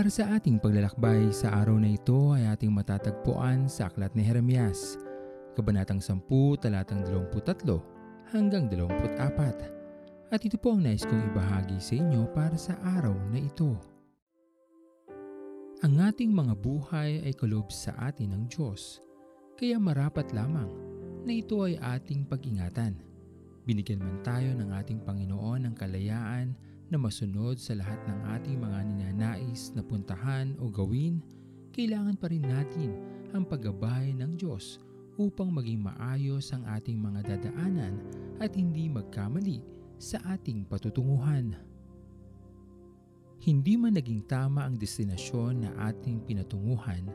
Para sa ating paglalakbay sa araw na ito ay ating matatagpuan sa Aklat ni Jeremias, Kabanatang 10, talatang 23 hanggang 24. At ito po ang nais kong ibahagi sa inyo para sa araw na ito. Ang ating mga buhay ay kalob sa atin ng Diyos, kaya marapat lamang na ito ay ating pag-ingatan. Binigyan man tayo ng ating Panginoon ng kalayaan na masunod sa lahat ng ating mga ninanais na puntahan o gawin, kailangan pa rin natin ang paggabay ng Diyos upang maging maayos ang ating mga dadaanan at hindi magkamali sa ating patutunguhan. Hindi man naging tama ang destinasyon na ating pinatunguhan,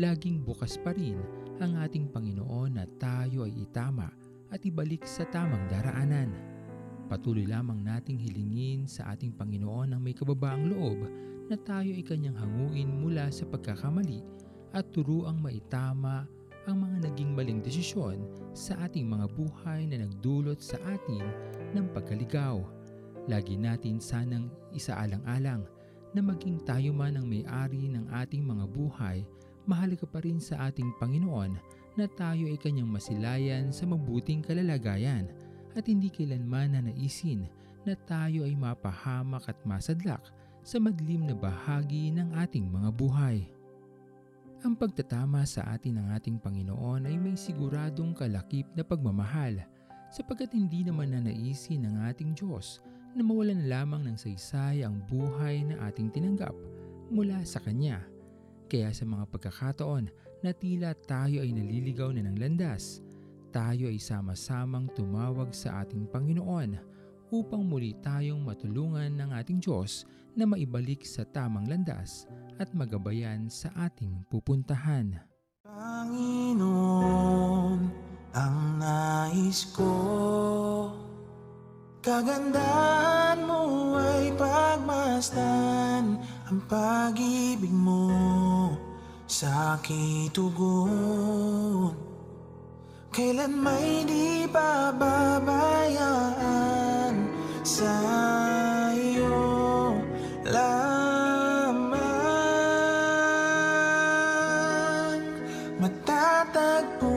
laging bukas pa rin ang ating Panginoon na tayo ay itama at ibalik sa tamang daraanan. Patuloy lamang nating hilingin sa ating Panginoon ang may kababaang loob na tayo ay kanyang hanguin mula sa pagkakamali at turuang maitama ang mga naging maling desisyon sa ating mga buhay na nagdulot sa atin ng pagkaligaw. Lagi natin sanang isaalang-alang na maging tayo man ang may-ari ng ating mga buhay, mahalaga pa rin sa ating Panginoon na tayo ay kanyang masilayan sa mabuting kalalagayan at hindi kailanman na naisin na tayo ay mapahamak at masadlak sa madlim na bahagi ng ating mga buhay. Ang pagtatama sa atin ng ating Panginoon ay may siguradong kalakip na pagmamahal sapagkat hindi naman na naisin ng ating Diyos na mawalan lamang ng saysay ang buhay na ating tinanggap mula sa Kanya. Kaya sa mga pagkakataon na tila tayo ay naliligaw na ng landas, tayo ay sama-samang tumawag sa ating Panginoon upang muli tayong matulungan ng ating Diyos na maibalik sa tamang landas at magabayan sa ating pupuntahan. Panginoon, ang nais ko Kagandahan mo ay pagmasdan Ang pag-ibig mo sa aking tugon Kailan may di pababayaan sa iyo lamang? Matatagpuan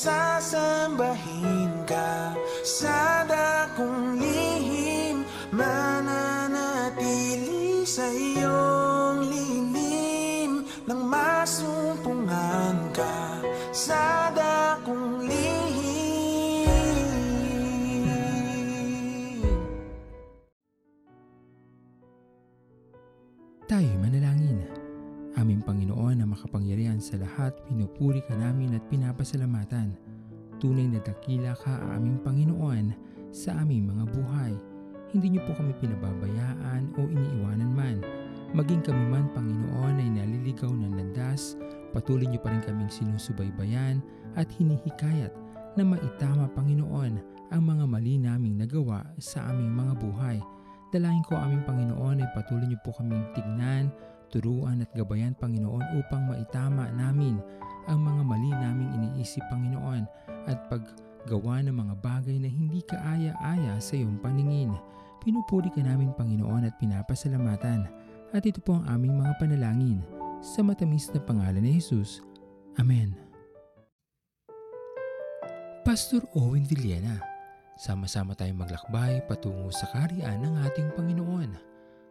sasambahin ka sa dakong lihim. Mananatili sa iyong lilim. Nang masumpungan ka sa dakong lihim. Tayo'y manalangin. Aming Panginoon na makapangyarihan sa lahat, pinupuri ka namin at pinapasalamatan. Tunay na dakila ka aming Panginoon sa aming mga buhay. Hindi niyo po kami pinababayaan o iniiwanan man. Maging kami man, Panginoon, ay naliligaw ng landas, patuloy niyo pa rin kaming sinusubaybayan at hinihikayat na maitama, Panginoon, ang mga mali naming nagawa sa aming mga buhay. Dalangin ko aming Panginoon ay patuloy niyo po kaming tignan, turuan at gabayan Panginoon upang maitama namin ang mga mali naming iniisip Panginoon at paggawa ng mga bagay na hindi kaaya-aya sa iyong paningin. Pinupuri ka namin Panginoon at pinapasalamatan at ito po ang aming mga panalangin sa matamis na pangalan ni Jesus. Amen. Pastor Owen Villena Sama-sama tayong maglakbay patungo sa kariyan ng ating Panginoon.